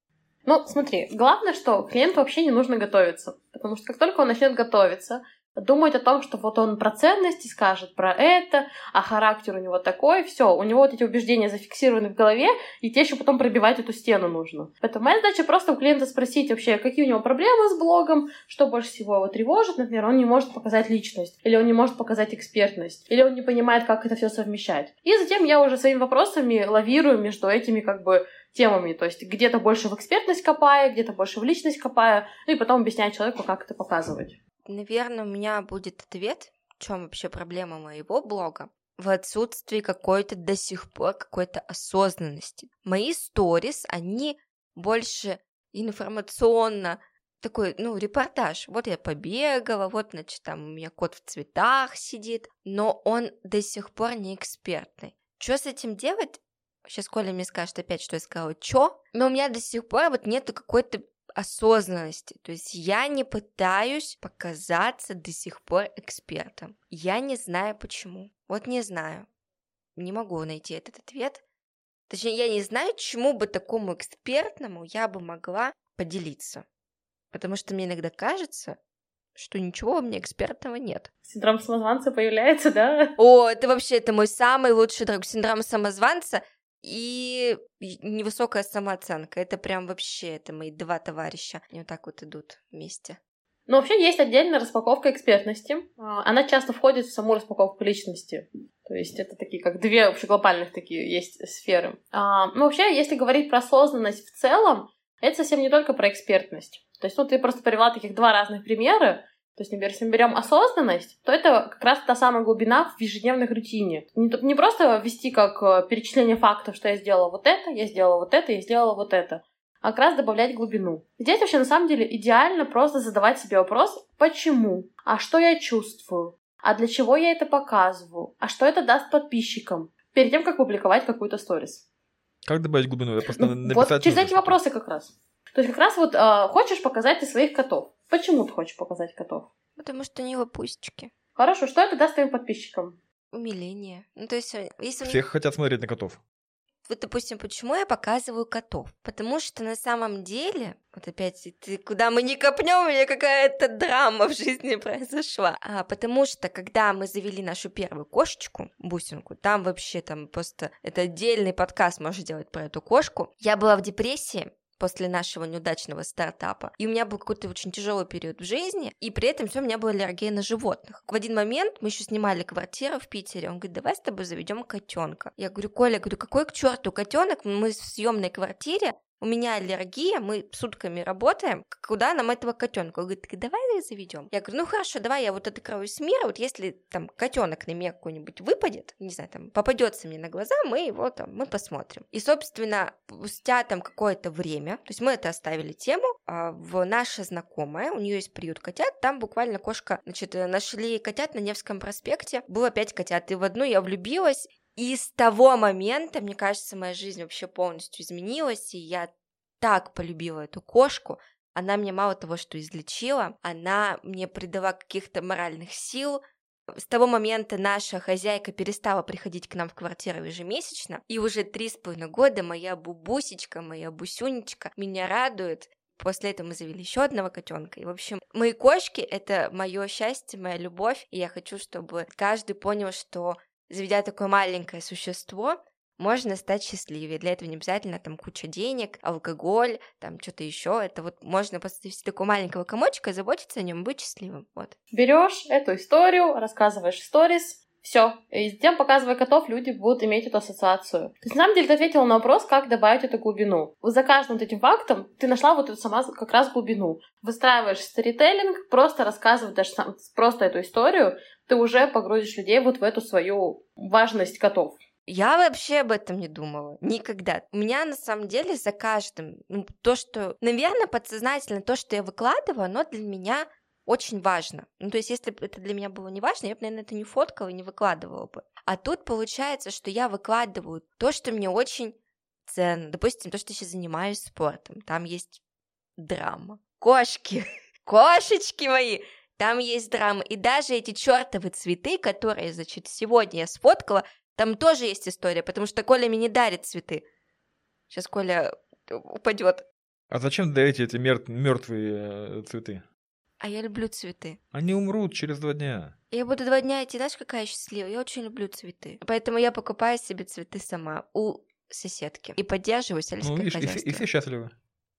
Speaker 3: Ну, смотри, главное, что клиенту вообще не нужно готовиться, потому что как только он начнет готовиться, думать о том, что вот он про ценности скажет, про это, а характер у него такой, все, у него вот эти убеждения зафиксированы в голове, и тебе еще потом пробивать эту стену нужно. Поэтому моя задача просто у клиента спросить вообще, какие у него проблемы с блогом, что больше всего его тревожит, например, он не может показать личность, или он не может показать экспертность, или он не понимает, как это все совмещать. И затем я уже своими вопросами лавирую между этими как бы темами, то есть где-то больше в экспертность копая, где-то больше в личность копая, ну и потом объяснять человеку, как это показывать.
Speaker 1: Наверное, у меня будет ответ, в чем вообще проблема моего блога, в отсутствии какой-то до сих пор какой-то осознанности. Мои сторис, они больше информационно такой, ну, репортаж. Вот я побегала, вот, значит, там у меня кот в цветах сидит, но он до сих пор не экспертный. Что с этим делать? Сейчас Коля мне скажет опять, что я сказала, чё? Но у меня до сих пор вот нету какой-то осознанности. То есть я не пытаюсь показаться до сих пор экспертом. Я не знаю почему. Вот не знаю. Не могу найти этот ответ. Точнее, я не знаю, чему бы такому экспертному я бы могла поделиться. Потому что мне иногда кажется, что ничего у меня экспертного нет.
Speaker 3: Синдром самозванца появляется, да?
Speaker 1: О, это вообще это мой самый лучший друг. Синдром самозванца и невысокая самооценка. Это прям вообще, это мои два товарища. Они вот так вот идут вместе.
Speaker 3: Ну, вообще есть отдельная распаковка экспертности. А, она часто входит в саму распаковку личности. То есть это такие, как две общеглобальных такие есть сферы. А, ну, вообще, если говорить про осознанность в целом, это совсем не только про экспертность. То есть, ну, ты просто привела таких два разных примера, То есть, например, если мы берем осознанность, то это как раз та самая глубина в ежедневной рутине. Не, не просто вести как э, перечисление фактов, что я сделала вот это, я сделала вот это, я сделала вот это, а как раз добавлять глубину. Здесь вообще на самом деле идеально просто задавать себе вопрос «почему?», «а что я чувствую?», «а для чего я это показываю?», «а что это даст подписчикам?», перед тем, как публиковать какую-то сторис.
Speaker 2: Как добавить глубину? Я просто
Speaker 3: ну, вот через эти вопросы как раз. То есть как раз вот э, хочешь показать ты своих котов. Почему ты хочешь показать котов?
Speaker 1: Потому что они лопустики.
Speaker 3: Хорошо, что это даст твоим подписчикам?
Speaker 1: Умиление. Ну, то есть, э, если...
Speaker 2: Все хотят смотреть на котов.
Speaker 1: Вот, допустим, почему я показываю котов? Потому что на самом деле, вот опять, ты, куда мы не копнем, у меня какая-то драма в жизни (laughs) произошла. А, потому что, когда мы завели нашу первую кошечку, бусинку, там вообще там просто, это отдельный подкаст можно делать про эту кошку, я была в депрессии, после нашего неудачного стартапа. И у меня был какой-то очень тяжелый период в жизни, и при этом все у меня была аллергия на животных. В один момент мы еще снимали квартиру в Питере. Он говорит, давай с тобой заведем котенка. Я говорю, Коля, говорю, какой к черту котенок? Мы в съемной квартире, у меня аллергия, мы сутками работаем, куда нам этого котенка? Он говорит, давай заведем. Я говорю, ну хорошо, давай я вот открою с мира, вот если там котенок на меня какой-нибудь выпадет, не знаю, там попадется мне на глаза, мы его там, мы посмотрим. И, собственно, спустя там какое-то время, то есть мы это оставили тему, а в наша знакомая, у нее есть приют котят, там буквально кошка, значит, нашли котят на Невском проспекте, было пять котят, и в одну я влюбилась, и с того момента, мне кажется, моя жизнь вообще полностью изменилась, и я так полюбила эту кошку. Она мне мало того, что излечила, она мне придала каких-то моральных сил, с того момента наша хозяйка перестала приходить к нам в квартиру ежемесячно, и уже три с половиной года моя бубусечка, моя бусюнечка меня радует. После этого мы завели еще одного котенка. И, в общем, мои кошки — это мое счастье, моя любовь. И я хочу, чтобы каждый понял, что заведя такое маленькое существо, можно стать счастливее. Для этого не обязательно там куча денег, алкоголь, там что-то еще. Это вот можно поставить такого маленького комочка, заботиться о нем, быть счастливым. Вот.
Speaker 3: Берешь эту историю, рассказываешь сторис, все. И тем, показывая котов, люди будут иметь эту ассоциацию. То есть, на самом деле, ты ответила на вопрос, как добавить эту глубину. За каждым вот этим фактом ты нашла вот эту сама как раз глубину. Выстраиваешь сторителлинг, просто рассказываешь даже сам, просто эту историю, ты уже погрузишь людей вот в эту свою важность котов.
Speaker 1: Я вообще об этом не думала. Никогда. У меня на самом деле за каждым, ну, то, что, наверное, подсознательно то, что я выкладываю, оно для меня очень важно. Ну, то есть, если бы это для меня было не важно, я бы, наверное, это не фоткала и не выкладывала бы. А тут получается, что я выкладываю то, что мне очень ценно. Допустим, то, что я сейчас занимаюсь спортом. Там есть драма. Кошки, (laughs) кошечки мои, там есть драма. И даже эти чертовы цветы, которые, значит, сегодня я сфоткала, там тоже есть история, потому что Коля мне не дарит цветы. Сейчас Коля э, упадет.
Speaker 2: А зачем дарите эти мер- мертвые э, цветы?
Speaker 1: А я люблю цветы.
Speaker 2: Они умрут через два дня.
Speaker 1: Я буду два дня идти, знаешь, какая я счастливая? Я очень люблю цветы. Поэтому я покупаю себе цветы сама у соседки. И поддерживаю сельское ну, видишь, хозяйство.
Speaker 2: И, и все счастливы.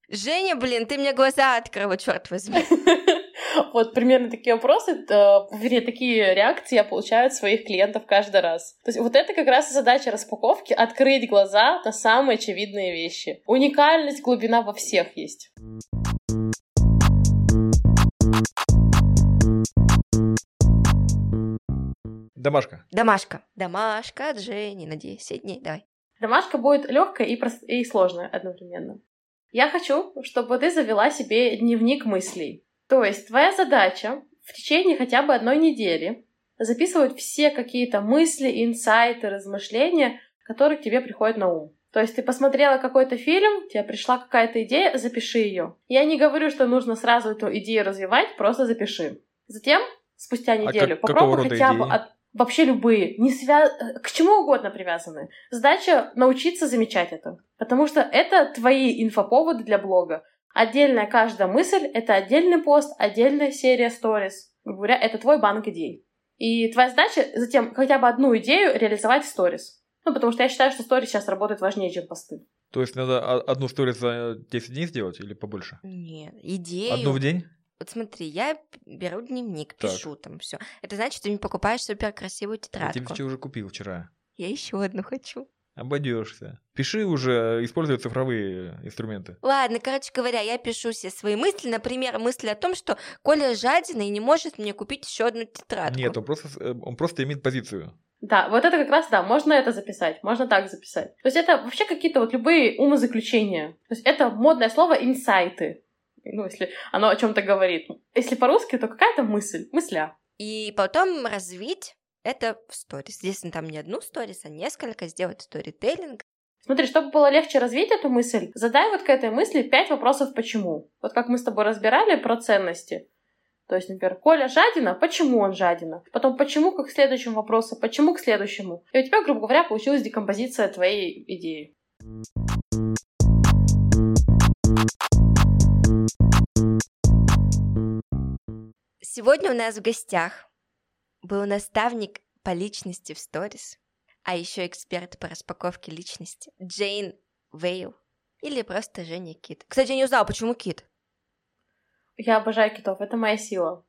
Speaker 1: Женя, блин, ты мне глаза открыла, черт возьми. (laughs)
Speaker 3: Вот примерно такие вопросы, э, вернее, такие реакции я получаю от своих клиентов каждый раз. То есть вот это как раз задача распаковки — открыть глаза на самые очевидные вещи. Уникальность, глубина во всех есть.
Speaker 2: Домашка.
Speaker 1: Домашка. Домашка от Жени на 10 дней. Давай.
Speaker 3: Домашка будет легкая и, прост... и сложная одновременно. Я хочу, чтобы ты завела себе дневник мыслей. То есть твоя задача в течение хотя бы одной недели записывать все какие-то мысли, инсайты, размышления, которые к тебе приходят на ум. То есть ты посмотрела какой-то фильм, тебе пришла какая-то идея, запиши ее. Я не говорю, что нужно сразу эту идею развивать, просто запиши. Затем, спустя неделю, а как, попробуй хотя бы от вообще любые, не свя... к чему угодно привязаны. Задача научиться замечать это. Потому что это твои инфоповоды для блога. Отдельная каждая мысль — это отдельный пост, отдельная серия сторис. Грубо говоря, это твой банк идей. И твоя задача затем хотя бы одну идею реализовать в сторис. Ну, потому что я считаю, что сторис сейчас работает важнее, чем посты.
Speaker 2: То есть надо одну сторис за 10 дней сделать или побольше?
Speaker 1: Нет, идею...
Speaker 2: Одну в день?
Speaker 1: Вот смотри, я беру дневник, пишу так. там все. Это значит, ты мне покупаешь супер красивую тетрадку.
Speaker 2: Я тебе уже купил вчера.
Speaker 1: Я еще одну хочу.
Speaker 2: Обойдешься. Пиши уже, используя цифровые инструменты.
Speaker 1: Ладно, короче говоря, я пишу все свои мысли. Например, мысли о том, что Коля жадина и не может мне купить еще одну тетрадку.
Speaker 2: Нет, он просто, э, он просто имеет позицию.
Speaker 3: Да, вот это как раз, да, можно это записать, можно так записать. То есть это вообще какие-то вот любые умозаключения. То есть это модное слово инсайты. Ну, если оно о чем-то говорит. Если по-русски, то какая-то мысль, мысля.
Speaker 1: И потом развить это в сторис. Если там не одну сторис, а несколько, сделать сторителлинг.
Speaker 3: Смотри, чтобы было легче развить эту мысль, задай вот к этой мысли пять вопросов «почему?». Вот как мы с тобой разбирали про ценности. То есть, например, Коля жадина, почему он жадина? Потом, почему как к следующему вопросу, почему к следующему? И у тебя, грубо говоря, получилась декомпозиция твоей идеи.
Speaker 1: Сегодня у нас в гостях был наставник по личности в сторис, а еще эксперт по распаковке личности Джейн Вейл или просто Женя Кит. Кстати, я не узнала, почему Кит.
Speaker 3: Я обожаю китов, это моя сила.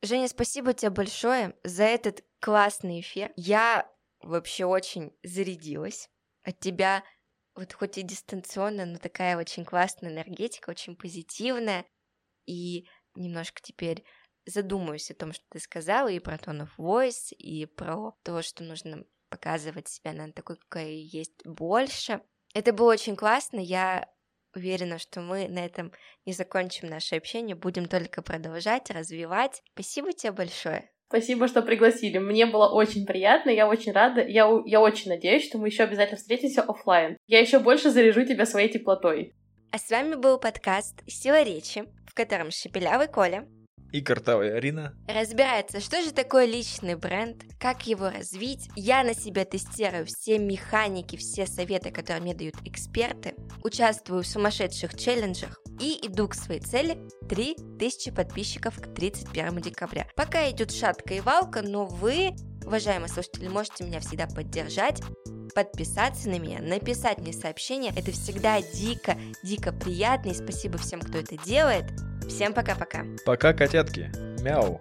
Speaker 1: Женя, спасибо тебе большое за этот классный эфир. Я вообще очень зарядилась. От тебя вот хоть и дистанционно, но такая очень классная энергетика, очень позитивная. И немножко теперь задумаюсь о том, что ты сказала, и про tone voice, и про то, что нужно показывать себя на такой, какая есть больше. Это было очень классно, я уверена, что мы на этом не закончим наше общение, будем только продолжать, развивать. Спасибо тебе большое.
Speaker 3: Спасибо, что пригласили. Мне было очень приятно, я очень рада. Я, я очень надеюсь, что мы еще обязательно встретимся офлайн. Я еще больше заряжу тебя своей теплотой.
Speaker 1: А с вами был подкаст «Сила речи», в котором Шепелявый Коля
Speaker 2: и Картавая Арина
Speaker 1: разбирается, что же такое личный бренд, как его развить. Я на себя тестирую все механики, все советы, которые мне дают эксперты, участвую в сумасшедших челленджах и иду к своей цели 3000 подписчиков к 31 декабря. Пока идет шатка и валка, но вы, уважаемые слушатели, можете меня всегда поддержать подписаться на меня, написать мне сообщение. Это всегда дико, дико приятно. И спасибо всем, кто это делает. Всем пока-пока.
Speaker 2: Пока, котятки. Мяу.